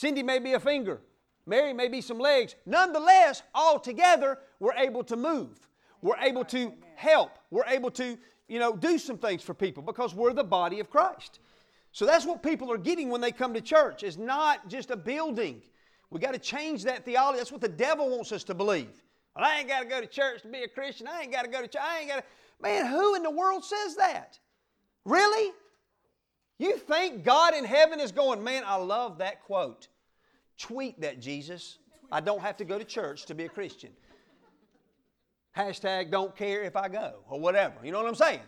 Cindy may be a finger. Mary may be some legs. Nonetheless, all together, we're able to move. We're able to help. We're able to, you know, do some things for people because we're the body of Christ. So that's what people are getting when they come to church. It's not just a building. We got to change that theology. That's what the devil wants us to believe. Well, I ain't got to go to church to be a Christian. I ain't got to go to church. I ain't got to. Man, who in the world says that? Really? You think God in heaven is going, man, I love that quote. Tweet that, Jesus. I don't have to go to church to be a Christian. Hashtag don't care if I go, or whatever. You know what I'm saying?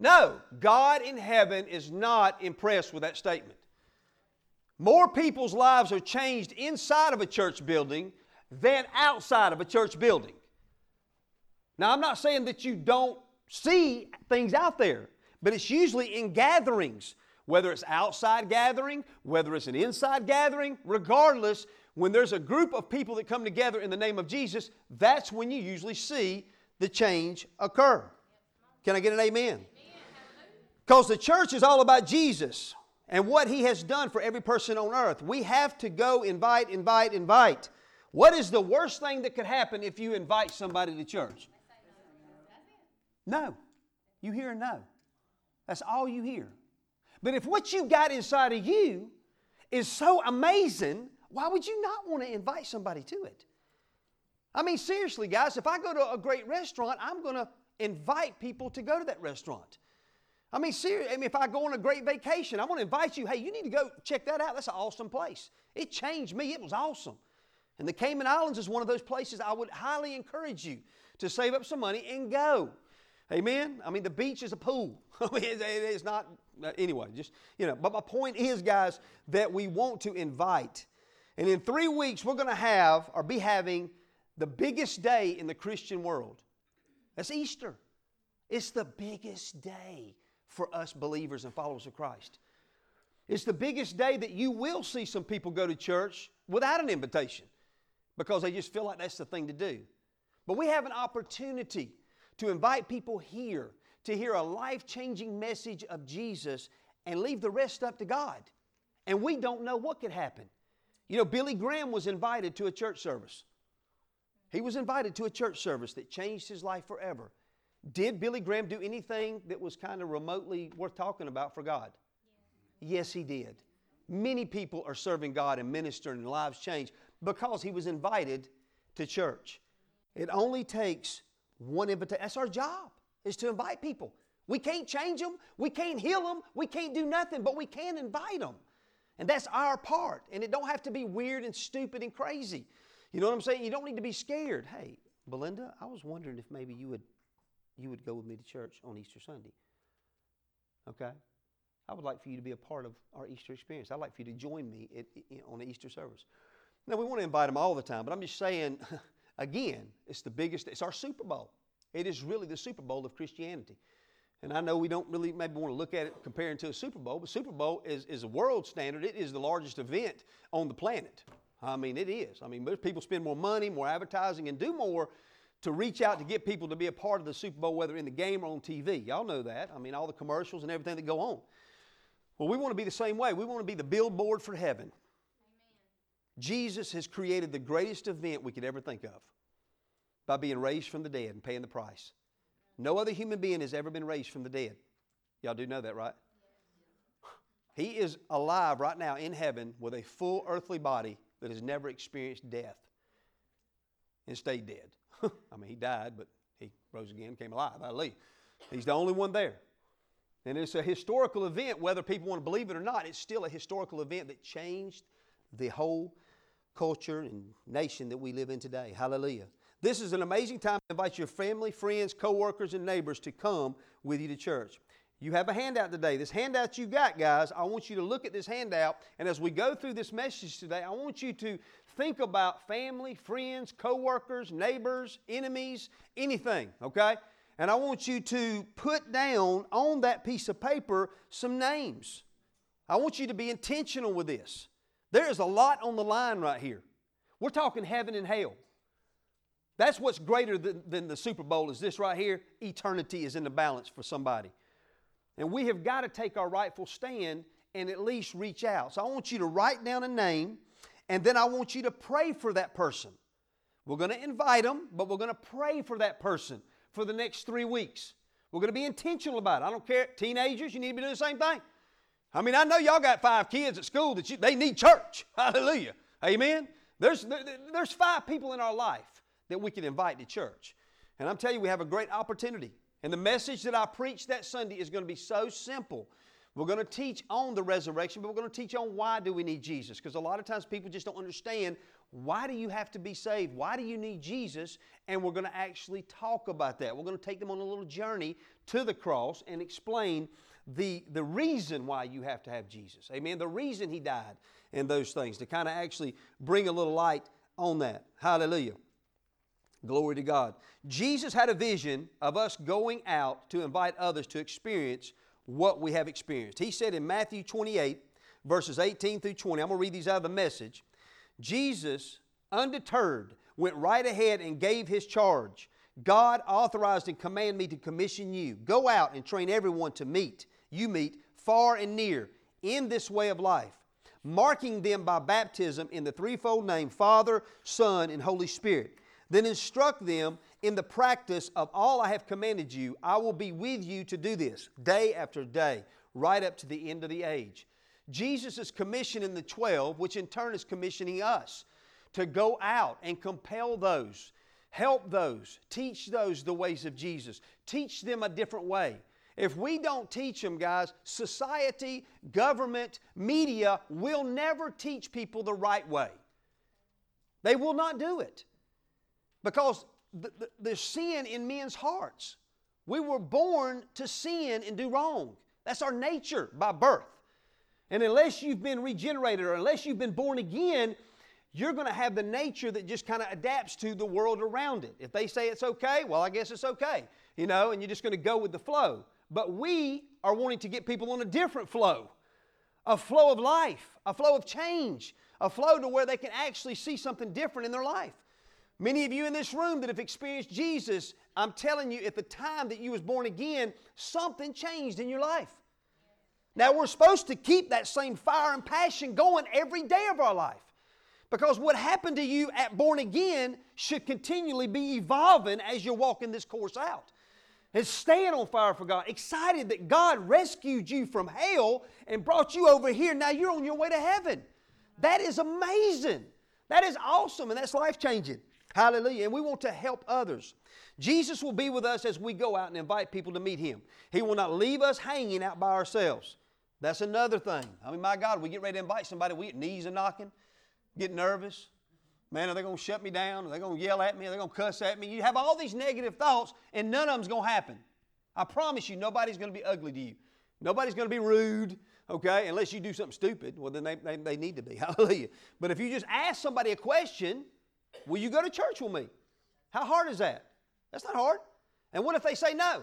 No, God in heaven is not impressed with that statement. More people's lives are changed inside of a church building than outside of a church building. Now, I'm not saying that you don't see things out there, but it's usually in gatherings, whether it's outside gathering, whether it's an inside gathering, regardless, when there's a group of people that come together in the name of Jesus, that's when you usually see the change occur. Can I get an amen? Because the church is all about Jesus and what he has done for every person on earth. We have to go invite, invite, invite. What is the worst thing that could happen if you invite somebody to church? No. You hear no. That's all you hear. But if what you got inside of you is so amazing, why would you not want to invite somebody to it? I mean, seriously, guys, if I go to a great restaurant, I'm going to invite people to go to that restaurant. I mean, seriously, I mean, if I go on a great vacation, I want to invite you. Hey, you need to go check that out. That's an awesome place. It changed me. It was awesome. And the Cayman Islands is one of those places I would highly encourage you to save up some money and go. Amen? I mean, the beach is a pool. it's not, Uh, anyway, just, you know. But my point is, guys, that we want to invite. And in three weeks, we're going to have or be having the biggest day in the Christian world. That's Easter. It's the biggest day for us believers and followers of Christ. It's the biggest day that you will see some people go to church without an invitation because they just feel like that's the thing to do. But we have an opportunity to invite people here to hear a life changing message of Jesus and leave the rest up to God. And we don't know what could happen. You know, Billy Graham was invited to a church service. He was invited to a church service that changed his life forever. Did Billy Graham do anything that was kind of remotely worth talking about for God? Yes, he did. Many people are serving God and ministering and lives change because he was invited to church. It only takes one invitation. That's our job, is to invite people. We can't change them, we can't heal them, we can't do nothing, but we can invite them. And that's our part. And it don't have to be weird and stupid and crazy. You know what I'm saying? You don't need to be scared. Hey, Belinda, I was wondering if maybe you would you would go with me to church on Easter Sunday. Okay? I would like for you to be a part of our Easter experience. I'd like for you to join me at, on the Easter service. Now, we want to invite them all the time, but I'm just saying, again, it's the biggest, it's our Super Bowl. It is really the Super Bowl of Christianity. And I know we don't really maybe want to look at it comparing to a Super Bowl, but Super Bowl is, is a world standard. It is the largest event on the planet. I mean, it is. I mean, people spend more money, more advertising, and do more to reach out to get people to be a part of the Super Bowl, whether in the game or on TV. Y'all know that. I mean, all the commercials and everything that go on. Well, we want to be the same way. We want to be the billboard for heaven. Amen. Jesus has created the greatest event we could ever think of by being raised from the dead and paying the price. No other human being has ever been raised from the dead. Y'all do know that, right? He is alive right now in heaven with a full earthly body that has never experienced death and stayed dead. I mean, he died, but he rose again, came alive. I Hallelujah. He's the only one there. And it's a historical event, whether people want to believe it or not, it's still a historical event that changed the whole culture and nation that we live in today. Hallelujah. This is an amazing time to invite your family, friends, co-workers, and neighbors to come with you to church. You have a handout today. This handout you got, guys, I want you to look at this handout. And as we go through this message today, I want you to think about family, friends, coworkers, neighbors, enemies, anything, okay? And I want you to put down on that piece of paper some names. I want you to be intentional with this. There is a lot on the line right here. We're talking heaven and hell. That's what's greater than, than the Super Bowl is this right here. Eternity is in the balance for somebody. And we have got to take our rightful stand and at least reach out. So I want you to write down a name And then I want you to pray for that person. We're going to invite them, but we're going to pray for that person for the next three weeks. We're going to be intentional about it. I don't care. Teenagers, you need to be doing the same thing. I mean, I know y'all got five kids at school that you, they need church. Hallelujah. Amen. There's, there, there's five people in our life that we can invite to church. And I'm telling you, we have a great opportunity. And the message that I preach that Sunday is going to be so simple. We're going to teach on the resurrection, but we're going to teach on why do we need Jesus. Because a lot of times people just don't understand why do you have to be saved? Why do you need Jesus? And we're going to actually talk about that. We're going to take them on a little journey to the cross and explain the, the reason why you have to have Jesus. Amen. The reason He died and those things to kind of actually bring a little light on that. Hallelujah. Glory to God. Jesus had a vision of us going out to invite others to experience what we have experienced. He said in Matthew 28, verses 18 through 20, I'm going to read these out of the message. Jesus, undeterred, went right ahead and gave his charge. God authorized and commanded me to commission you. Go out and train everyone to meet, you meet, far and near, in this way of life, marking them by baptism in the threefold name Father, Son, and Holy Spirit. Then instruct them in the practice of all I have commanded you. I will be with you to do this day after day, right up to the end of the age. Jesus is commissioning the 12, which in turn is commissioning us to go out and compel those, help those, teach those the ways of Jesus, teach them a different way. If we don't teach them, guys, society, government, media will never teach people the right way. They will not do it because there's sin in men's hearts. We were born to sin and do wrong. That's our nature by birth. And unless you've been regenerated or unless you've been born again, you're going to have the nature that just kind of adapts to the world around it. If they say it's okay, well, I guess it's okay, you know, and you're just going to go with the flow. But we are wanting to get people on a different flow a flow of life, a flow of change, a flow to where they can actually see something different in their life. Many of you in this room that have experienced Jesus, I'm telling you, at the time that you was born again, something changed in your life. Now, we're supposed to keep that same fire and passion going every day of our life. Because what happened to you at born again should continually be evolving as you're walking this course out. And staying on fire for God, excited that God rescued you from hell and brought you over here. Now you're on your way to heaven. That is amazing. That is awesome and that's life changing. Hallelujah. And we want to help others. Jesus will be with us as we go out and invite people to meet Him. He will not leave us hanging out by ourselves. That's another thing. I mean, my God, we get ready to invite somebody, we get knees are knocking, get nervous. Man, are they going to shut me down? Are they going to yell at me? Are they going to cuss at me? You have all these negative thoughts, and none of them's going to happen. I promise you, nobody's going to be ugly to you. Nobody's going to be rude, okay, unless you do something stupid. Well, then they, they, they need to be. Hallelujah. But if you just ask somebody a question, will you go to church with me? How hard is that? That's not hard. And what if they say no?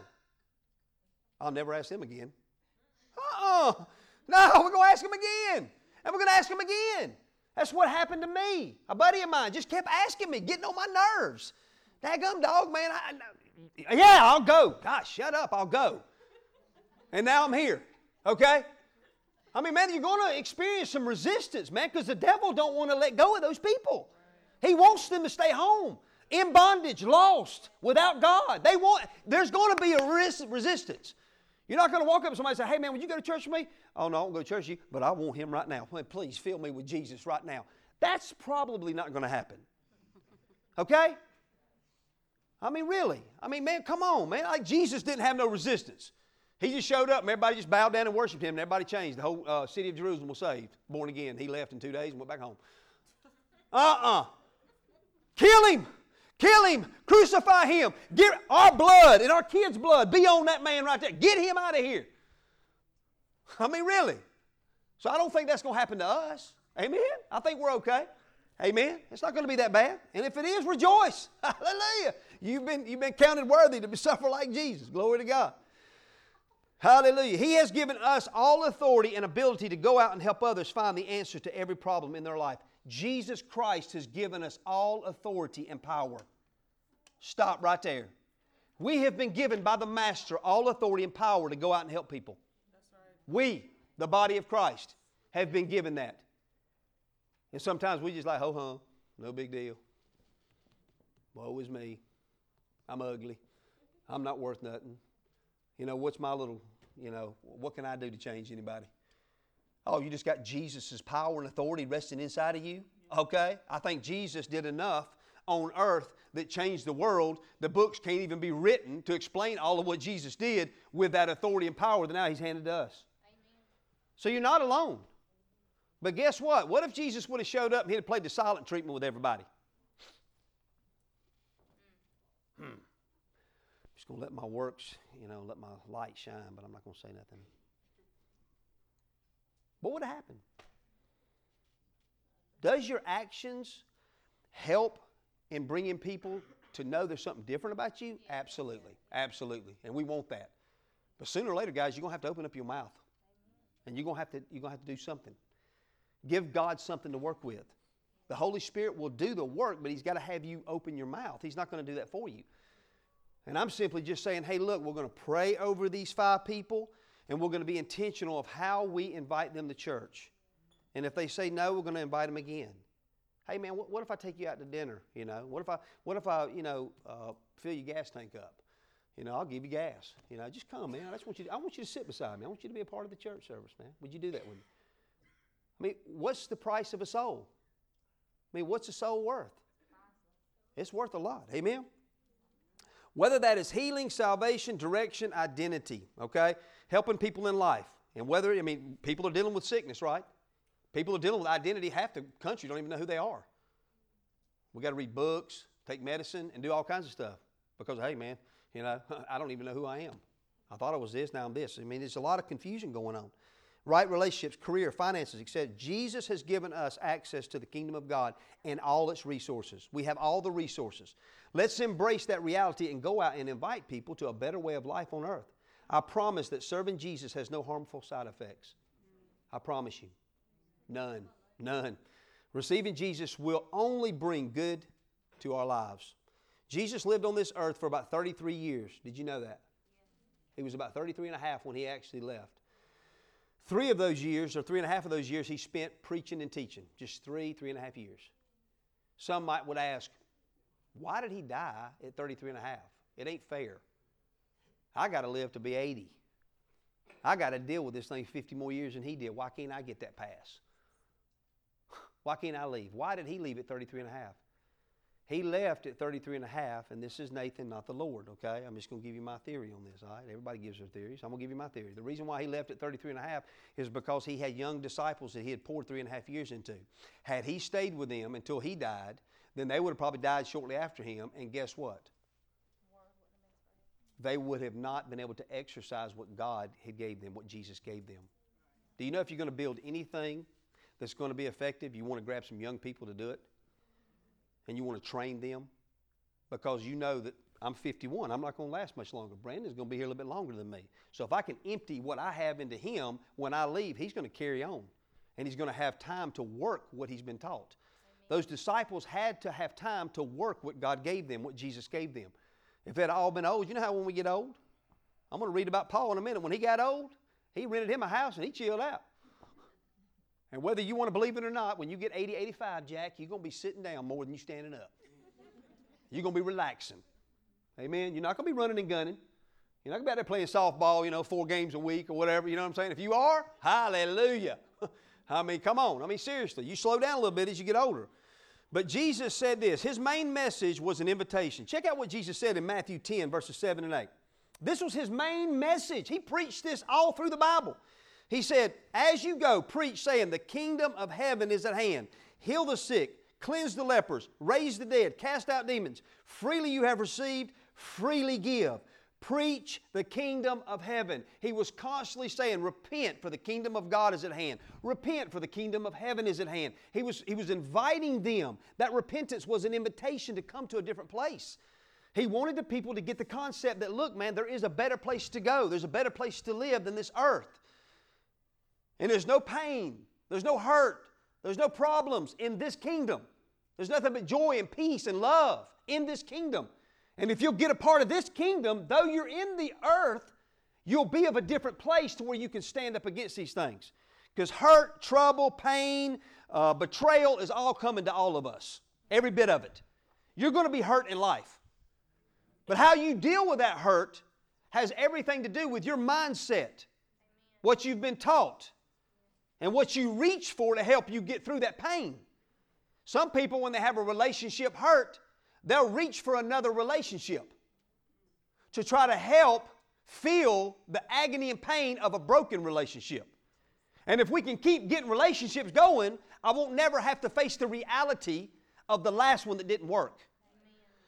I'll never ask them again. Uh-uh. No, we're going to ask them again. And we're going to ask them again. That's what happened to me. A buddy of mine just kept asking me, getting on my nerves. Daggum dog, man. I, I, yeah, I'll go. Gosh, shut up. I'll go. And now I'm here. Okay? I mean, man, you're going to experience some resistance, man, because the devil don't want to let go of those people. He wants them to stay home, in bondage, lost, without God. They want. There's going to be a res- resistance. You're not going to walk up to somebody and say, hey, man, would you go to church with me? Oh, no, I won't go to church with you, but I want him right now. Please fill me with Jesus right now. That's probably not going to happen. Okay? I mean, really. I mean, man, come on, man. Like Jesus didn't have no resistance. He just showed up and everybody just bowed down and worshiped him and everybody changed. The whole uh, city of Jerusalem was saved, born again. He left in two days and went back home. Uh uh Kill him. Kill him. Crucify him. Get our blood and our kids' blood be on that man right there. Get him out of here. I mean, really. So I don't think that's going to happen to us. Amen. I think we're okay. Amen. It's not going to be that bad. And if it is, rejoice. Hallelujah. You've been, you've been counted worthy to suffer like Jesus. Glory to God. Hallelujah. He has given us all authority and ability to go out and help others find the answer to every problem in their life. Jesus Christ has given us all authority and power. Stop right there. We have been given by the Master all authority and power to go out and help people. Right. We, the body of Christ, have been given that. And sometimes we just like, ho hum, no big deal. Woe is me. I'm ugly. I'm not worth nothing. You know, what's my little, you know, what can I do to change anybody? Oh, you just got Jesus' power and authority resting inside of you? Okay? I think Jesus did enough on earth that changed the world. The books can't even be written to explain all of what Jesus did with that authority and power that now He's handed to us. Amen. So you're not alone. But guess what? What if Jesus would have showed up and he'd have played the silent treatment with everybody? Hmm. Just going to let my works, you know, let my light shine, but I'm not going to say nothing. What would have happened? Does your actions help in bringing people to know there's something different about you? Absolutely. Absolutely. And we want that. But sooner or later, guys, you're going to have to open up your mouth. And you're going to have to, you're going to, have to do something. Give God something to work with. The Holy Spirit will do the work, but He's got to have you open your mouth. He's not going to do that for you. And I'm simply just saying, hey, look, we're going to pray over these five people, and we're going to be intentional of how we invite them to church. And if they say no, we're going to invite them again. Hey, man, what, what if I take you out to dinner? You know, what if I, what if I, you know, uh, fill your gas tank up? You know, I'll give you gas. You know, just come, man. I just want you. To, I want you to sit beside me. I want you to be a part of the church service, man. Would you do that with me? I mean, what's the price of a soul? I mean, what's a soul worth? It's worth a lot. Amen? Whether that is healing, salvation, direction, identity, okay? Helping people in life. And whether, I mean, people are dealing with sickness, right? People are dealing with identity. Half the country don't even know who they are. We got to read books, take medicine, and do all kinds of stuff. Because, hey, man, you know, I don't even know who I am. I thought I was this, now I'm this. I mean, there's a lot of confusion going on right relationships, career, finances, etc. Jesus has given us access to the kingdom of God and all its resources. We have all the resources. Let's embrace that reality and go out and invite people to a better way of life on earth. I promise that serving Jesus has no harmful side effects. I promise you. None. None. Receiving Jesus will only bring good to our lives. Jesus lived on this earth for about 33 years. Did you know that? He was about 33 and a half when he actually left. Three of those years, or three and a half of those years, he spent preaching and teaching. Just three, three and a half years. Some might would ask, why did he die at 33 and a half? It ain't fair. I got to live to be 80. I got to deal with this thing 50 more years than he did. Why can't I get that pass? Why can't I leave? Why did he leave at 33 and a half? He left at 33 and a half, and this is Nathan, not the Lord, okay? I'm just going to give you my theory on this, all right? Everybody gives their theories. I'm going to give you my theory. The reason why he left at 33 and a half is because he had young disciples that he had poured three and a half years into. Had he stayed with them until he died, then they would have probably died shortly after him, and guess what? They would have not been able to exercise what God had gave them, what Jesus gave them. Do you know if you're going to build anything that's going to be effective, you want to grab some young people to do it? and you want to train them because you know that I'm 51. I'm not going to last much longer. Brandon's going to be here a little bit longer than me. So if I can empty what I have into him when I leave, he's going to carry on. And he's going to have time to work what he's been taught. Amen. Those disciples had to have time to work what God gave them, what Jesus gave them. If it had all been old, you know how when we get old? I'm going to read about Paul in a minute. When he got old, he rented him a house and he chilled out. And whether you want to believe it or not, when you get 80, 85, Jack, you're going to be sitting down more than you standing up. You're going to be relaxing. Amen. You're not going to be running and gunning. You're not going to be out there playing softball, you know, four games a week or whatever. You know what I'm saying? If you are, hallelujah. I mean, come on. I mean, seriously, you slow down a little bit as you get older. But Jesus said this His main message was an invitation. Check out what Jesus said in Matthew 10, verses 7 and 8. This was His main message. He preached this all through the Bible. He said, As you go, preach, saying, The kingdom of heaven is at hand. Heal the sick, cleanse the lepers, raise the dead, cast out demons. Freely you have received, freely give. Preach the kingdom of heaven. He was constantly saying, Repent, for the kingdom of God is at hand. Repent, for the kingdom of heaven is at hand. He was, he was inviting them. That repentance was an invitation to come to a different place. He wanted the people to get the concept that, look, man, there is a better place to go, there's a better place to live than this earth. And there's no pain, there's no hurt, there's no problems in this kingdom. There's nothing but joy and peace and love in this kingdom. And if you'll get a part of this kingdom, though you're in the earth, you'll be of a different place to where you can stand up against these things. Because hurt, trouble, pain, uh, betrayal is all coming to all of us, every bit of it. You're going to be hurt in life. But how you deal with that hurt has everything to do with your mindset, what you've been taught, and what you reach for to help you get through that pain. Some people, when they have a relationship hurt, they'll reach for another relationship to try to help feel the agony and pain of a broken relationship. And if we can keep getting relationships going, I won't never have to face the reality of the last one that didn't work.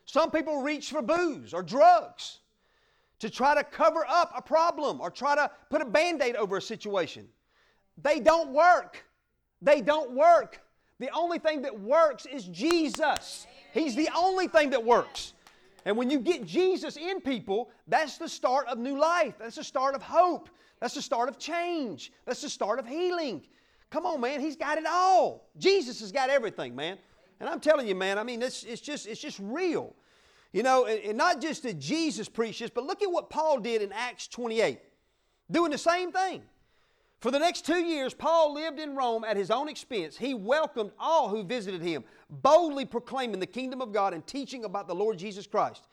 Some people reach for booze or drugs to try to cover up a problem or try to put a band aid over a situation. They don't work. They don't work. The only thing that works is Jesus. He's the only thing that works. And when you get Jesus in people, that's the start of new life. That's the start of hope. That's the start of change. That's the start of healing. Come on, man. He's got it all. Jesus has got everything, man. And I'm telling you, man, I mean, it's, it's, just, it's just real. You know, and, and not just that Jesus preached this, but look at what Paul did in Acts 28, doing the same thing. For the next two years, Paul lived in Rome at his own expense. He welcomed all who visited him, boldly proclaiming the kingdom of God and teaching about the Lord Jesus Christ.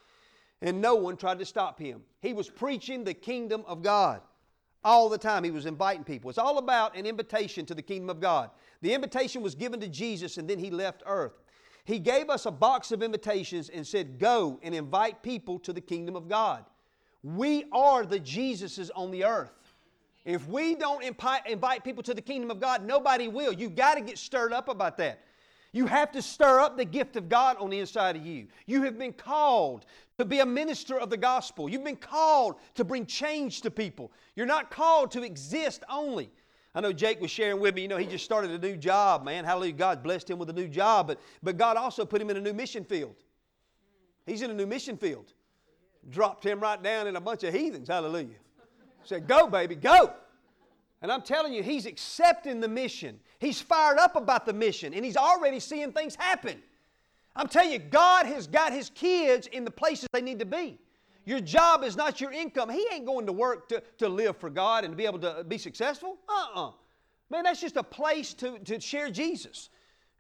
And no one tried to stop him. He was preaching the kingdom of God all the time. He was inviting people. It's all about an invitation to the kingdom of God. The invitation was given to Jesus, and then he left earth. He gave us a box of invitations and said, Go and invite people to the kingdom of God. We are the Jesuses on the earth. If we don't invite people to the kingdom of God, nobody will. You've got to get stirred up about that. You have to stir up the gift of God on the inside of you. You have been called to be a minister of the gospel. You've been called to bring change to people. You're not called to exist only. I know Jake was sharing with me, you know, he just started a new job, man. Hallelujah. God blessed him with a new job, but, but God also put him in a new mission field. He's in a new mission field. Dropped him right down in a bunch of heathens. Hallelujah. Said, Go, baby, go. And I'm telling you, he's accepting the mission. He's fired up about the mission, and he's already seeing things happen. I'm telling you, God has got his kids in the places they need to be. Your job is not your income. He ain't going to work to, to live for God and to be able to be successful. Uh uh-uh. uh Man, that's just a place to, to share Jesus.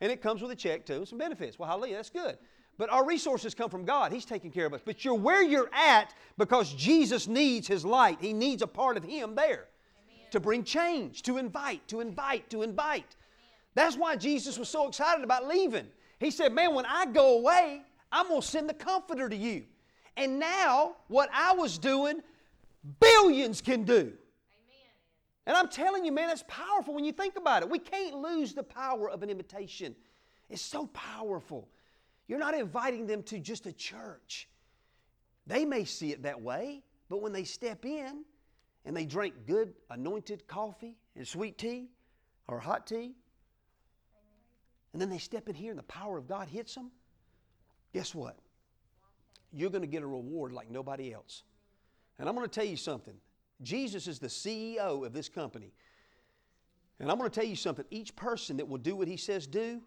And it comes with a check too some benefits. Well, hallelujah, that's good. But our resources come from God. He's taking care of us. But you're where you're at because Jesus needs His light. He needs a part of Him there Amen. to bring change, to invite, to invite, to invite. Amen. That's why Jesus was so excited about leaving. He said, Man, when I go away, I'm going to send the Comforter to you. And now, what I was doing, billions can do. Amen. And I'm telling you, man, that's powerful when you think about it. We can't lose the power of an invitation. It's so powerful. You're not inviting them to just a church. They may see it that way, but when they step in and they drink good anointed coffee and sweet tea or hot tea, and then they step in here and the power of God hits them, guess what? You're going to get a reward like nobody else. And I'm going to tell you something. Jesus is the CEO of this company. And I'm going to tell you something. Each person that will do what he says do,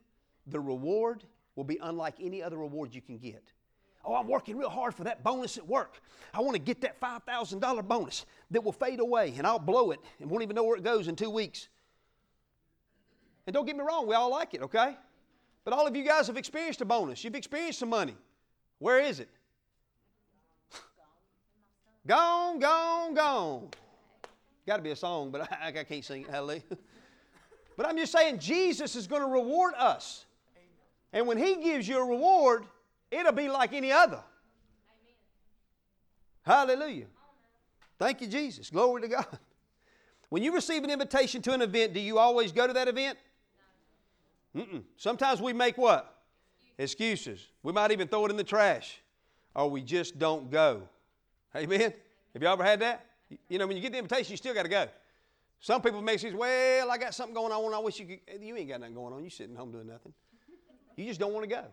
the reward will be unlike any other reward you can get. Oh, I'm working real hard for that bonus at work. I want to get that $5,000 bonus that will fade away and I'll blow it and won't even know where it goes in two weeks. And don't get me wrong, we all like it, okay? But all of you guys have experienced a bonus. You've experienced some money. Where is it? gone, gone, gone. Got to be a song, but I, I can't sing it. Hallelujah. but I'm just saying, Jesus is going to reward us. And when He gives you a reward, it'll be like any other. Hallelujah. Thank you, Jesus. Glory to God. When you receive an invitation to an event, do you always go to that event? Mm-mm. Sometimes we make what? Excuses. We might even throw it in the trash, or we just don't go. Amen? Have you ever had that? You know, when you get the invitation, you still got to go. Some people may say, well, I got something going on. I wish you could. You ain't got nothing going on. You sitting home doing nothing. You just don't want to go.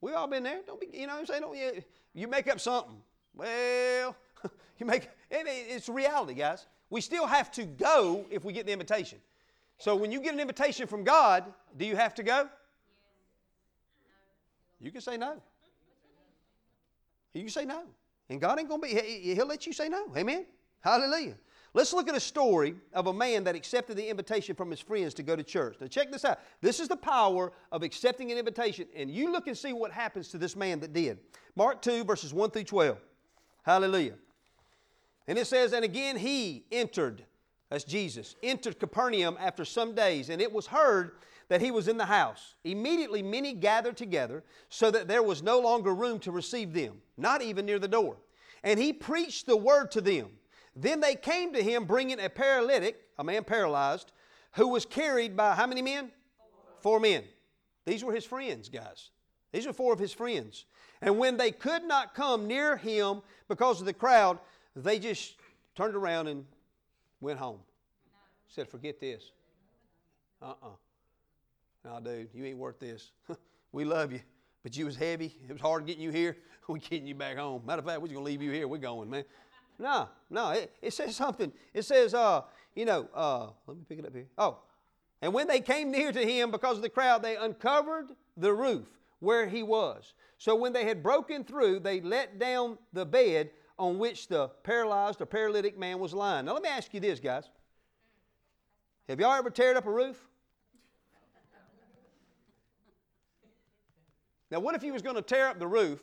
We've all been there. Don't be, you know what I'm saying? Don't, you, you make up something. Well, you make, it's reality, guys. We still have to go if we get the invitation. So when you get an invitation from God, do you have to go? You can say no. You can say no. And God ain't going to be, He'll let you say no. Amen? Hallelujah. Let's look at a story of a man that accepted the invitation from his friends to go to church. Now, check this out. This is the power of accepting an invitation, and you look and see what happens to this man that did. Mark 2, verses 1 through 12. Hallelujah. And it says, And again he entered, that's Jesus, entered Capernaum after some days, and it was heard that he was in the house. Immediately many gathered together, so that there was no longer room to receive them, not even near the door. And he preached the word to them. Then they came to him bringing a paralytic, a man paralyzed, who was carried by how many men? Four, men. These were his friends, guys. These were four of his friends. And when they could not come near him because of the crowd, they just turned around and went home. Said, forget this. Uh uh No, dude, you ain't worth this. we love you, but you was heavy. It was hard getting you here. We're getting you back home. Matter of fact, we're just going to leave you here. We're going, man. No, no. It, it says something. It says, uh, you know, uh, let me pick it up here. Oh, and when they came near to him because of the crowd, they uncovered the roof where he was. So when they had broken through, they let down the bed on which the paralyzed or paralytic man was lying. Now let me ask you this, guys. Have y'all ever teared up a roof? Now, what if you was going to tear up the roof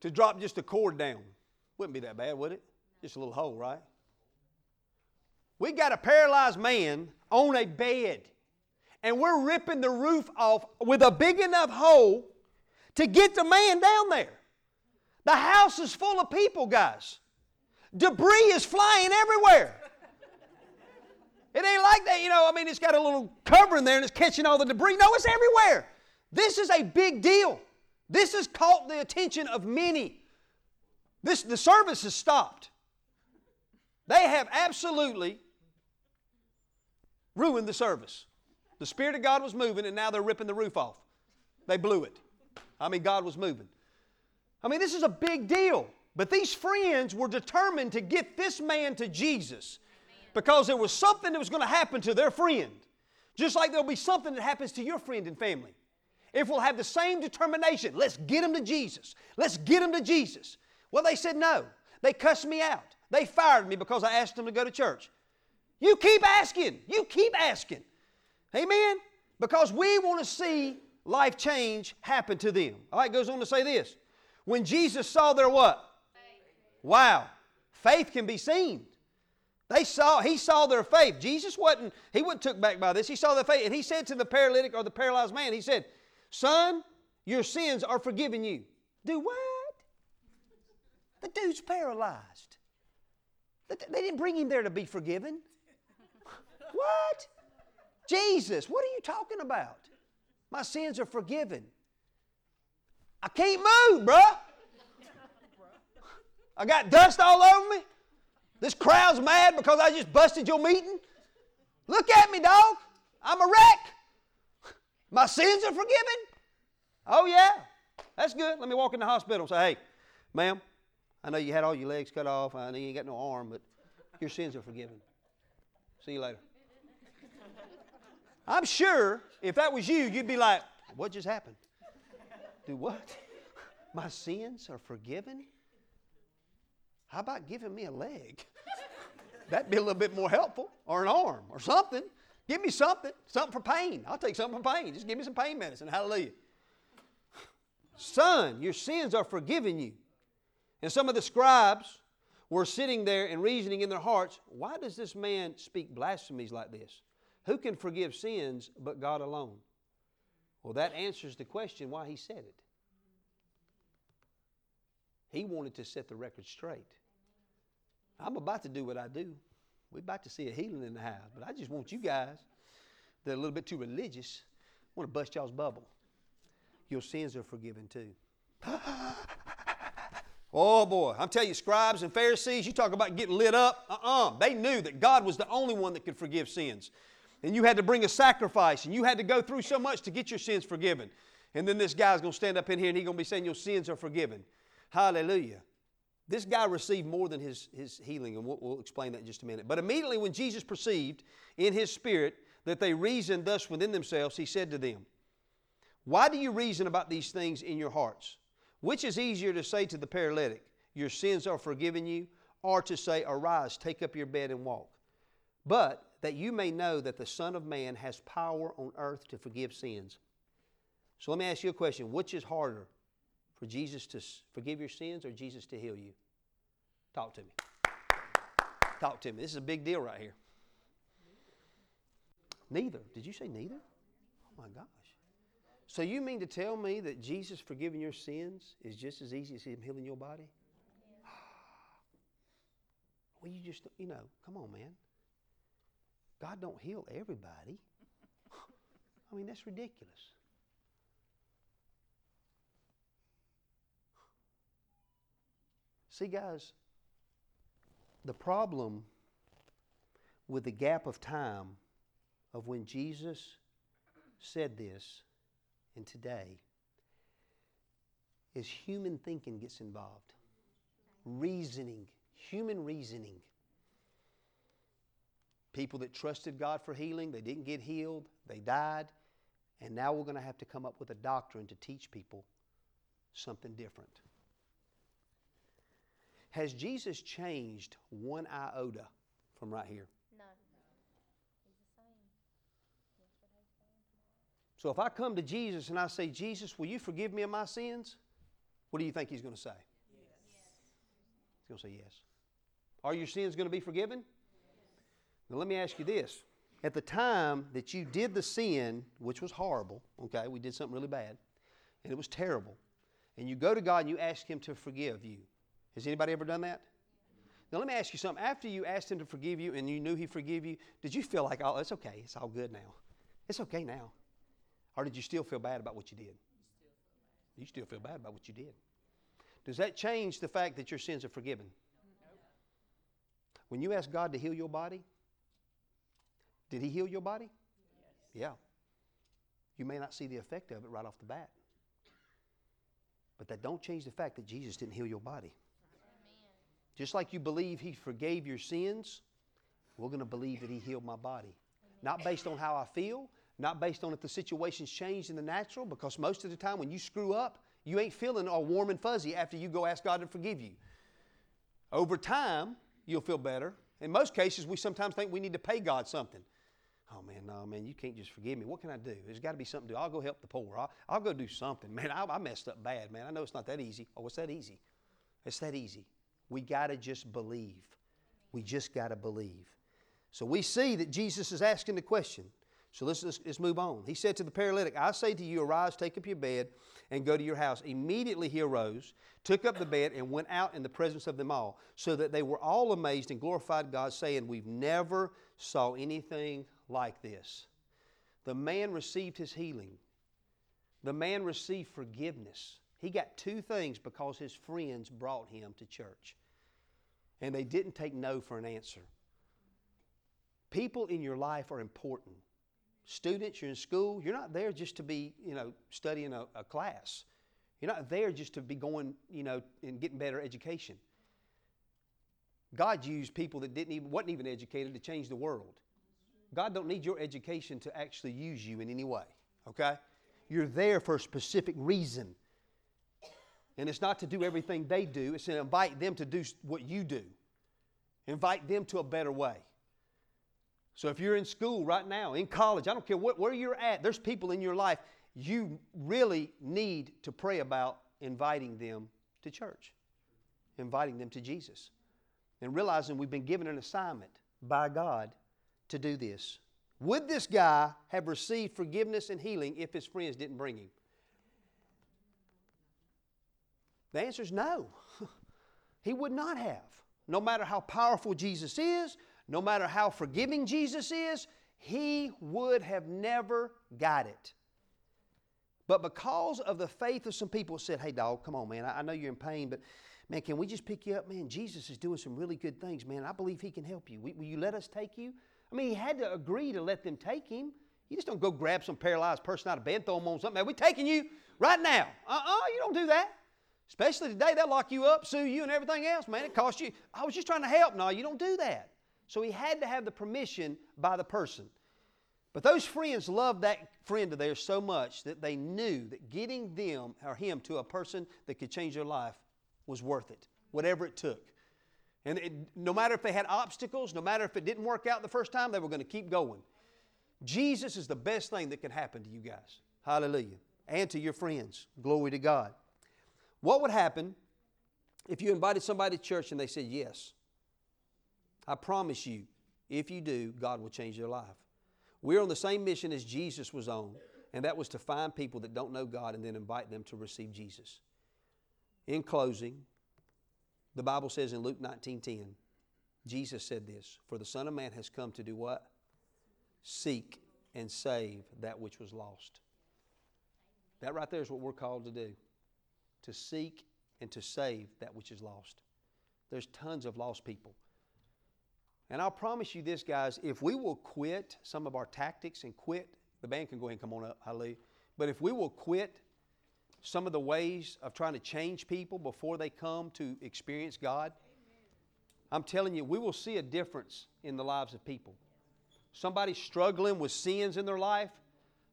to drop just a cord down? Wouldn't be that bad, would it? Just a little hole, right? We got a paralyzed man on a bed, and we're ripping the roof off with a big enough hole to get the man down there. The house is full of people, guys. Debris is flying everywhere. It ain't like that, you know. I mean, it's got a little cover in there and it's catching all the debris. No, it's everywhere. This is a big deal. This has caught the attention of many. This, the service has stopped. They have absolutely ruined the service. The Spirit of God was moving, and now they're ripping the roof off. They blew it. I mean, God was moving. I mean, this is a big deal. But these friends were determined to get this man to Jesus because there was something that was going to happen to their friend. Just like there'll be something that happens to your friend and family. If we'll have the same determination, let's get him to Jesus. Let's get him to Jesus. Well, they said no. They cussed me out. They fired me because I asked them to go to church. You keep asking. You keep asking. Amen? Because we want to see life change happen to them. All right, goes on to say this. When Jesus saw their what? Faith. Wow. Faith can be seen. They saw, he saw their faith. Jesus wasn't, he wasn't took back by this. He saw their faith. And he said to the paralytic or the paralyzed man, he said, Son, your sins are forgiven you. Do what? The dude's paralyzed. They didn't bring him there to be forgiven. What? Jesus, what are you talking about? My sins are forgiven. I can't move, bruh. I got dust all over me. This crowd's mad because I just busted your meeting. Look at me, dog. I'm a wreck. My sins are forgiven. Oh, yeah. That's good. Let me walk in the hospital and say, hey, ma'am, I know you had all your legs cut off. I know you ain't got no arm, but your sins are forgiven. See you later. I'm sure if that was you, you'd be like, what just happened? Do what? My sins are forgiven? How about giving me a leg? That'd be a little bit more helpful, or an arm, or something. Give me something, something for pain. I'll take something for pain. Just give me some pain medicine. Hallelujah. Son, your sins are forgiven you. And some of the scribes were sitting there and reasoning in their hearts, why does this man speak blasphemies like this? Who can forgive sins but God alone? Well, that answers the question why he said it. He wanted to set the record straight. I'm about to do what I do. We're about to see a healing in the house, but I just want you guys that are a little bit too religious, I want to bust y'all's bubble. Your sins are forgiven too. Ah, Oh boy, I'm telling you, scribes and Pharisees, you talk about getting lit up. Uh uh-uh. uh They knew that God was the only one that could forgive sins. And you had to bring a sacrifice, and you had to go through so much to get your sins forgiven. And then this guy's going to stand up in here and he's going to be saying, Your sins are forgiven. Hallelujah. This guy received more than his, his healing, and we'll, we'll explain that in just a minute. But immediately when Jesus perceived in his spirit that they reasoned thus within themselves, he said to them, Why do you reason about these things in your hearts? Which is easier to say to the paralytic, Your sins are forgiven you, or to say, Arise, take up your bed and walk. But that you may know that the Son of Man has power on earth to forgive sins. So let me ask you a question which is harder, for Jesus to forgive your sins or Jesus to heal you? Talk to me. Talk to me. This is a big deal right here. Neither. Did you say neither? Oh my gosh. So you mean to tell me that Jesus forgiving your sins is just as easy as Him healing your body? Well, you just, you know, come on, man. God don't heal everybody. I mean, that's ridiculous. See, guys, the problem with the gap of time of when Jesus said this and today is human thinking gets involved, reasoning, human reasoning. People that trusted God for healing, they didn't get healed, they died, and now we're going to have to come up with a doctrine to teach people something different. Has Jesus changed one iota from right here? No. He's the same. Yesterday, today, So if I come to Jesus and I say, Jesus, will you forgive me of my sins? What do you think he's going to say? He's going to say yes. Are your sins going to be forgiven? Now let me ask you this. At the time that you did the sin, which was horrible, okay, we did something really bad, and it was terrible, and you go to God and you ask Him to forgive you. Has anybody ever done that? Now let me ask you something. After you asked Him to forgive you and you knew He forgave you, did you feel like, oh, it's okay, it's all good now? It's okay now. Or did you still feel bad about what you did? You still feel bad about what you did. Does that change the fact that your sins are forgiven? When you ask God to heal your body, did He heal your body? Yes. Yeah. You may not see the effect of it right off the bat. But that don't change the fact that Jesus didn't heal your body. Just like you believe He forgave your sins, we're going to believe that He healed my body. Not based on how I feel, not based on if the situation's changed in the natural, because most of the time when you screw up, you ain't feeling all warm and fuzzy after you go ask God to forgive you. Over time, you'll feel better. In most cases, we sometimes think we need to pay God something. Oh man, no, man, you can't just forgive me. What can I do? There's got to be something to do. I'll go help the poor. I'll, I'll go do something. Man, I, I messed up bad, man. I know it's not that easy. Oh, it's that easy. It's that easy. We got to just believe. We just got to believe. So we see that Jesus is asking the question. So let's, let's, let's move on. He said to the paralytic, I say to you, arise, take up your bed, and go to your house. Immediately he arose, took up the bed, and went out in the presence of them all, so that they were all amazed and glorified God, saying, We've never saw anything like this. The man received his healing. The man received forgiveness. He got two things because his friends brought him to church. And they didn't take no for an answer. People in your life are important. Students, you're in school, you're not there just to be, you know, studying a, a class. You're not there just to be going, you know, and getting better education. God used people that didn't even wasn't even educated to change the world. God don't need your education to actually use you in any way. Okay? You're there for a specific reason. And it's not to do everything they do, it's to invite them to do what you do. Invite them to a better way. So if you're in school right now, in college, I don't care what, where you're at, there's people in your life you really need to pray about inviting them to church, inviting them to Jesus, and realizing we've been given an assignment by God to do this. Would this guy have received forgiveness and healing if his friends didn't bring him? The answer is no. he would not have. No matter how powerful Jesus is, no matter how forgiving Jesus is, he would have never got it. But because of the faith of some people said, hey, dog, come on, man, I, know you're in pain, but man, can we just pick you up? Man, Jesus is doing some really good things, man. I believe he can help you. Will, you let us take you? I mean, he had to agree to let them take him. You just don't go grab some paralyzed person out of bed, throw them on something. Man, we're taking you right now. Uh-uh, you don't do that. Especially today, they'll lock you up, sue you, and everything else, man. It costs you. I was just trying to help. No, you don't do that. So he had to have the permission by the person. But those friends loved that friend of theirs so much that they knew that getting them or him to a person that could change their life was worth it, whatever it took. And it, no matter if they had obstacles, no matter if it didn't work out the first time, they were going to keep going. Jesus is the best thing that can happen to you guys. Hallelujah. And to your friends. Glory to God. What would happen if you invited somebody to church and they said yes? I promise you, if you do, God will change their life. We're on the same mission as Jesus was on, and that was to find people that don't know God and then invite them to receive Jesus. In closing, the Bible says in Luke 19:10, Jesus said this, "For the Son of Man has come to do what? Seek and save that which was lost." That right there is what we're called to do. To seek and to save that which is lost. There's tons of lost people. And I'll promise you this, guys, if we will quit some of our tactics and quit, the band can go ahead and come on up, hallelujah. But if we will quit some of the ways of trying to change people before they come to experience God, I'm telling you, we will see a difference in the lives of people. Somebody struggling with sins in their life,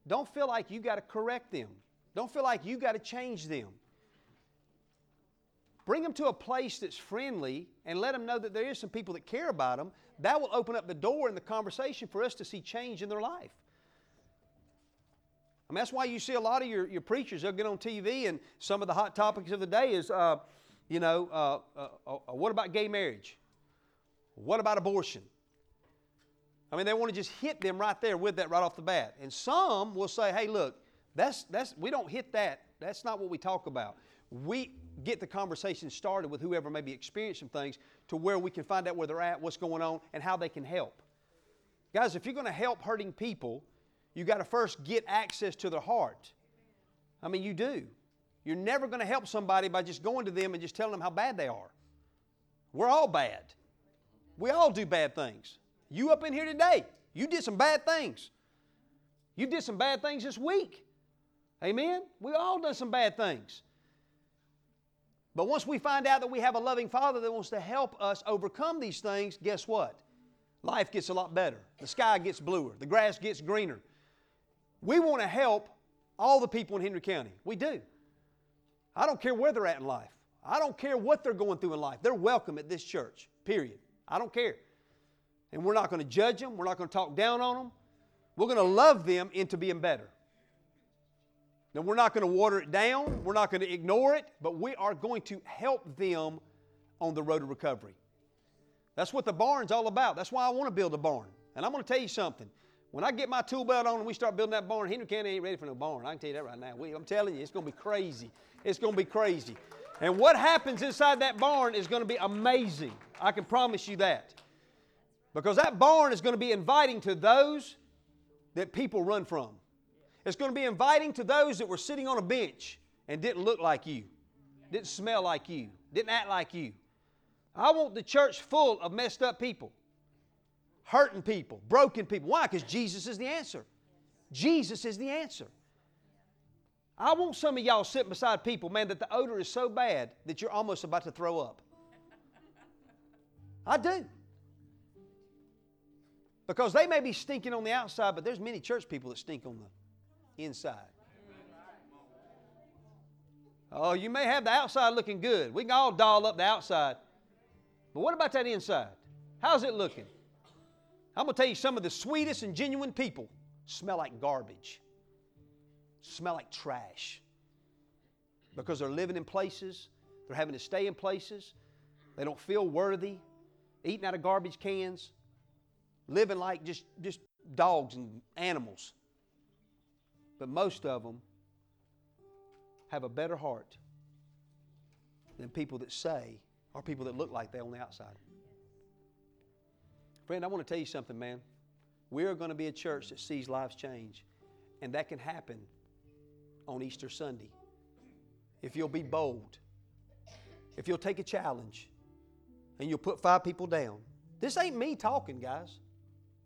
don't feel like you got to correct them. Don't feel like you got to change them. Bring them to a place that's friendly and let them know that there is some people that care about them. That will open up the door in the conversation for us to see change in their life. I mean, that's why you see a lot of your, your preachers, they'll get on TV and some of the hot topics of the day is, uh, you know, uh, uh, uh what about gay marriage? What about abortion? I mean, they want to just hit them right there with that right off the bat. And some will say, hey, look, that's, that's, we don't hit that. That's not what we talk about. We get the conversation started with whoever may be experiencing things to where we can find out where they're at, what's going on, and how they can help. Guys, if you're going to help hurting people, you got to first get access to their heart. I mean, you do. You're never going to help somebody by just going to them and just telling them how bad they are. We're all bad. We all do bad things. You up in here today, you did some bad things. You did some bad things this week. Amen? We all done some bad things. But once we find out that we have a loving Father that wants to help us overcome these things, guess what? Life gets a lot better. The sky gets bluer. The grass gets greener. We want to help all the people in Henry County. We do. I don't care where they're at in life. I don't care what they're going through in life. They're welcome at this church, period. I don't care. And we're not going to judge them. We're not going to talk down on them. We're going to love them into being better. Now, we're not going to water it down, we're not going to ignore it, but we are going to help them on the road to recovery. That's what the barn's all about. That's why I want to build a barn. And I'm going to tell you something. When I get my tool belt on and we start building that barn, Henry County ain't ready for no barn. I can tell you that right now. We, I'm telling you, it's going to be crazy. It's going to be crazy. And what happens inside that barn is going to be amazing. I can promise you that. Because that barn is going to be inviting to those that people run from. It's going to be inviting to those that were sitting on a bench and didn't look like you, didn't smell like you, didn't act like you. I want the church full of messed up people, hurting people, broken people. Why? Because Jesus is the answer. Jesus is the answer. I want some of y'all sitting beside people, man, that the odor is so bad that you're almost about to throw up. I do. Because they may be stinking on the outside, but there's many church people that stink on the inside. Oh, you may have the outside looking good. We can all doll up the outside. But what about that inside? How's it looking? I'm going to tell you some of the sweetest and genuine people smell like garbage, smell like trash. Because they're living in places, they're having to stay in places, they don't feel worthy, eating out of garbage cans, living like just, just dogs and animals. But most of them have a better heart than people that say or people that look like they on the outside. Friend, I want to tell you something, man. We are going to be a church that sees lives change, and that can happen on Easter Sunday. If you'll be bold, if you'll take a challenge, and you'll put five people down. This ain't me talking, guys.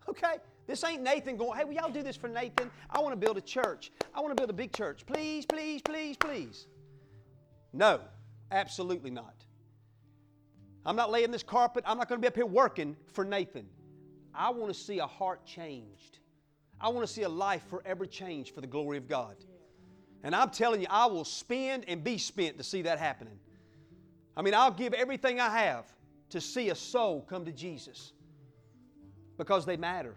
Okay? This ain't Nathan going, hey, will y'all do this for Nathan? I want to build a church. I want to build a big church. Please, please, please, please. No, absolutely not. I'm not laying this carpet. I'm not going to be up here working for Nathan. I want to see a heart changed. I want to see a life forever changed for the glory of God. And I'm telling you, I will spend and be spent to see that happening. I mean, I'll give everything I have to see a soul come to Jesus because they matter.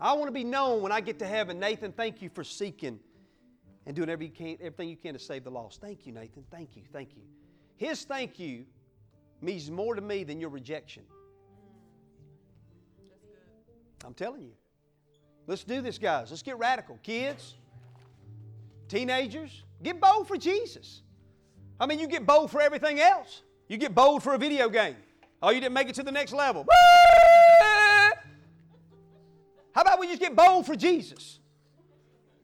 I want to be known when I get to heaven. Nathan, thank you for seeking and doing every you can, everything you can to save the lost. Thank you, Nathan. Thank you. Thank you. His thank you means more to me than your rejection. I'm telling you. Let's do this, guys. Let's get radical. Kids, teenagers, get bold for Jesus. I mean, you get bold for everything else. You get bold for a video game. Oh, you didn't make it to the next level. How we just get bold for Jesus?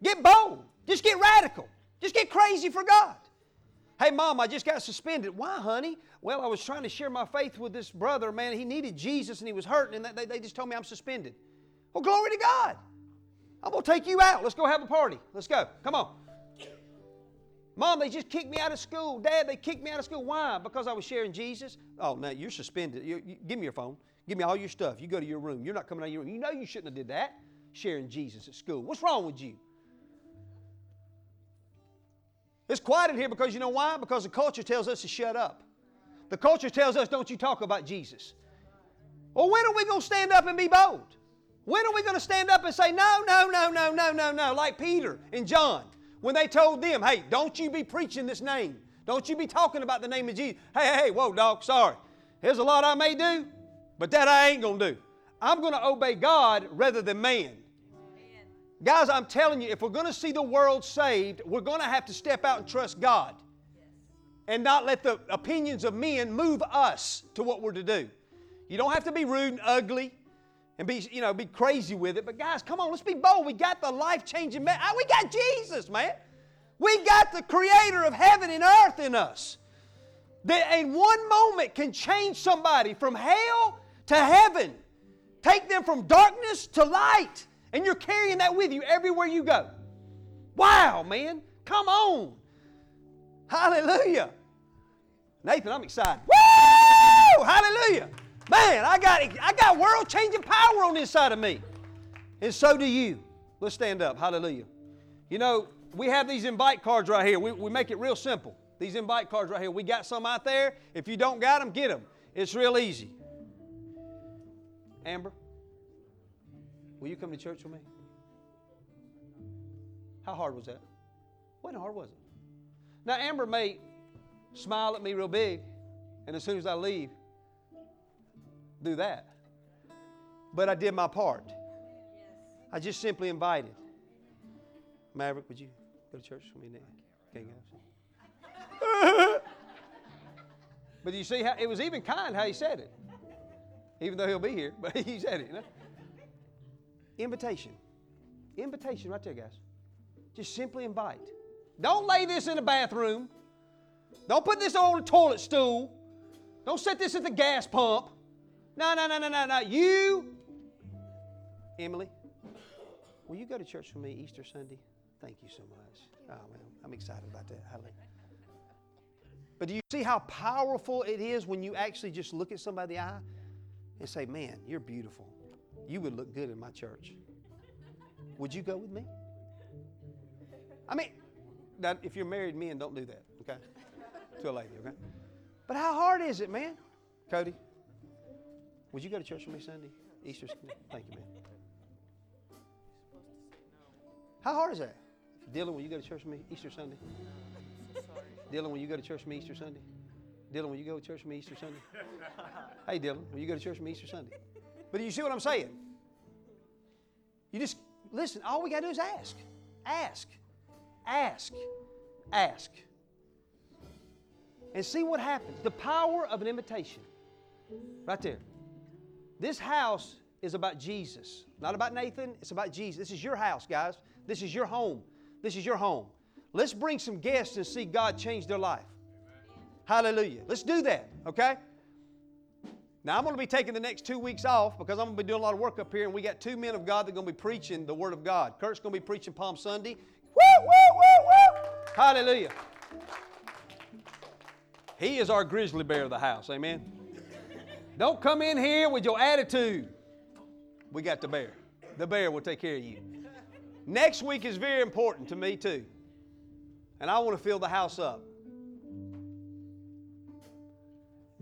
Get bold. Just get radical. Just get crazy for God. Hey, mom, I just got suspended. Why, honey? Well, I was trying to share my faith with this brother, man. He needed Jesus and he was hurting, and they, they just told me I'm suspended. Well, glory to God. I'm going to take you out. Let's go have a party. Let's go. Come on. Mom, they just kicked me out of school. Dad, they kicked me out of school. Why? Because I was sharing Jesus? Oh, no, you're suspended. You, you, give me your phone. Give me all your stuff. You go to your room. You're not coming out of your room. You know you shouldn't have did that, sharing Jesus at school. What's wrong with you? It's quiet in here because you know why? Because the culture tells us to shut up. The culture tells us, don't you talk about Jesus. Well, when are we going to stand up and be bold? When are we going to stand up and say, no, no, no, no, no, no, no, like Peter and John when they told them, hey, don't you be preaching this name. Don't you be talking about the name of Jesus. Hey, hey, hey, whoa, dog, sorry. There's a lot I may do, but that I ain't going to do. I'm going to obey God rather than man. Guys, I'm telling you, if we're going to see the world saved, we're going to have to step out and trust God and not let the opinions of men move us to what we're to do. You don't have to be rude and ugly and be, you know, be crazy with it. But guys, come on, let's be bold. We got the life-changing man. Ah, we got Jesus, man. We got the creator of heaven and earth in us. That in one moment can change somebody from hell to heaven. Take them from darkness to light. And you're carrying that with you everywhere you go. Wow, man. Come on. Hallelujah. Nathan, I'm excited. Woo! Hallelujah. Man, I got, I got world changing power on this side of me. And so do you. Let's stand up. Hallelujah. You know, we have these invite cards right here. We, we make it real simple. These invite cards right here. We got some out there. If you don't got them, get them. It's real easy. Amber, will you come to church with me? How hard was that? Wasn't hard, was it? Now, Amber may smile at me real big, and as soon as I leave, do that. But I did my part. I just simply invited. Maverick, would you go to church with me guys. but you see how it was even kind how he said it. Even though he'll be here, but he said it, you know? Invitation. Invitation right there, guys. Just simply invite. Don't lay this in a bathroom. Don't put this on a toilet stool. Don't set this at the gas pump. No, no, no, no, no, no. You, Emily, will you go to church with me Easter Sunday? Thank you so much. Oh, man, I'm excited about that. Hallelujah. But do you see how powerful it is when you actually just look at somebody in the eye and say, Man, you're beautiful. You would look good in my church. Would you go with me? I mean, now, if you're married men, don't do that, okay? To a lady, okay? But how hard is it, man? Cody, would you go to church with me Sunday? Easter Sunday? Thank you, man. How hard is that? Dylan, will you go to church with me Easter Sunday? Dylan, will you go to church with me Easter Sunday? Dylan, will you go to church with me Easter Sunday? Hey, Dylan, will you go to church with me Easter Sunday? But you see what I'm saying? You just listen. All we got to do is ask, ask, ask, ask, and see what happens. The power of an invitation, right there. This house is about Jesus, not about Nathan. It's about Jesus. This is your house, guys. This is your home. This is your home. Let's bring some guests and see God change their life. Hallelujah. Let's do that, okay? Now, I'm going to be taking the next two weeks off because I'm going to be doing a lot of work up here, and we got two men of God that are going to be preaching the Word of God. Kurt's going to be preaching Palm Sunday. Woo, woo, woo, woo! Hallelujah. He is our grizzly bear of the house. Amen. Don't come in here with your attitude. We got the bear. The bear will take care of you. Next week is very important to me, too. And I want to fill the house up.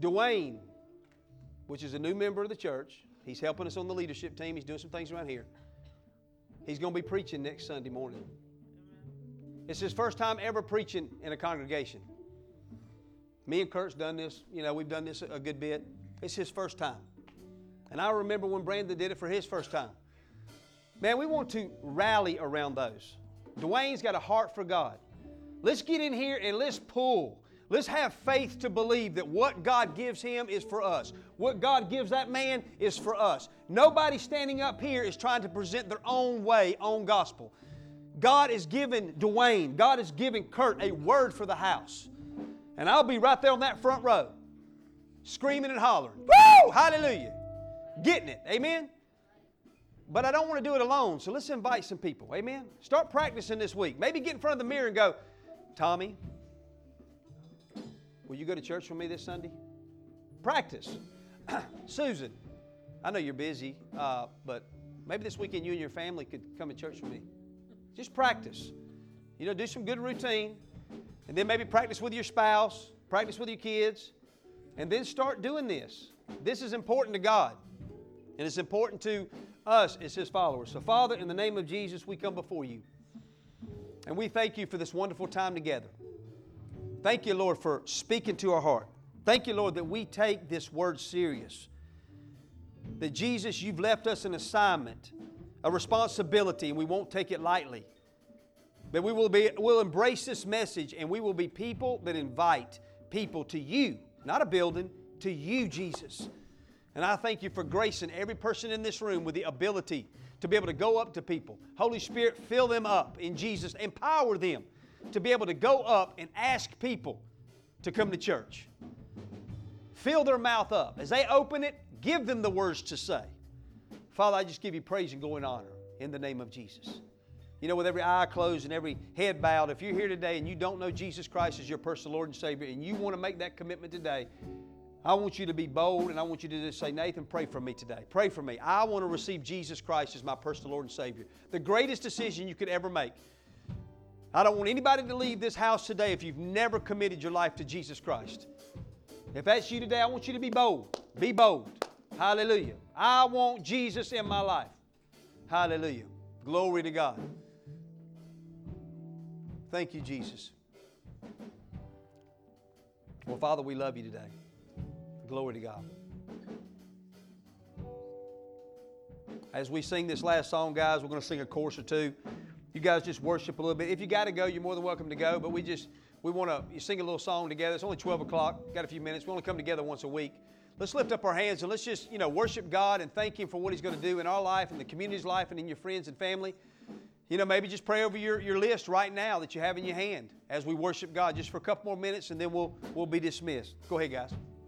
Dwayne which is a new member of the church. He's helping us on the leadership team. He's doing some things around here. He's going to be preaching next Sunday morning. It's his first time ever preaching in a congregation. Me and Kurt's done this, you know, we've done this a good bit. It's his first time. And I remember when Brandon did it for his first time. Man, we want to rally around those. Dwayne's got a heart for God. Let's get in here and let's pull. Let's have faith to believe that what God gives him is for us. What God gives that man is for us. Nobody standing up here is trying to present their own way, own gospel. God is giving Dwayne, God is giving Kurt a word for the house. And I'll be right there on that front row, screaming and hollering. Woo! Hallelujah. Getting it. Amen? But I don't want to do it alone, so let's invite some people. Amen? Start practicing this week. Maybe get in front of the mirror and go, Tommy, will you go to church with me this Sunday? Practice. Susan, I know you're busy, uh, but maybe this weekend you and your family could come to church with me. Just practice. You know, do some good routine, and then maybe practice with your spouse, practice with your kids, and then start doing this. This is important to God, and it's important to us as His followers. So, Father, in the name of Jesus, we come before you, and we thank you for this wonderful time together. Thank you, Lord, for speaking to our heart. Thank you, Lord, that we take this word serious. That Jesus, you've left us an assignment a responsibility, and we won't take it lightly. But we will be, we'll embrace this message, and we will be people that invite people to you, not a building, to you, Jesus. And I thank you for gracing every person in this room with the ability to be able to go up to people. Holy Spirit, fill them up in Jesus. Empower them to be able to go up and ask people to come to church. Fill their mouth up. As they open it, give them the words to say. Father, I just give you praise and glory and honor in the name of Jesus. You know, with every eye closed and every head bowed, if you're here today and you don't know Jesus Christ as your personal Lord and Savior and you want to make that commitment today, I want you to be bold and I want you to just say, Nathan, pray for me today. Pray for me. I want to receive Jesus Christ as my personal Lord and Savior. The greatest decision you could ever make. I don't want anybody to leave this house today if you've never committed your life to Jesus Christ. If that's you today, I want you to be bold. Be bold. Hallelujah. I want Jesus in my life. Hallelujah. Glory to God. Thank you, Jesus. Well, Father, we love you today. Glory to God. As we sing this last song, guys, we're going to sing a chorus or two. You guys just worship a little bit. If you got to go, you're more than welcome to go. But we just we want to sing a little song together. It's only 12 o'clock. Got a few minutes. We only come together once a week. Let's lift up our hands and let's just, you know, worship God and thank Him for what He's going to do in our life, in the community's life, and in your friends and family. You know, maybe just pray over your, your list right now that you have in your hand as we worship God just for a couple more minutes and then we'll, we'll be dismissed. Go ahead, guys.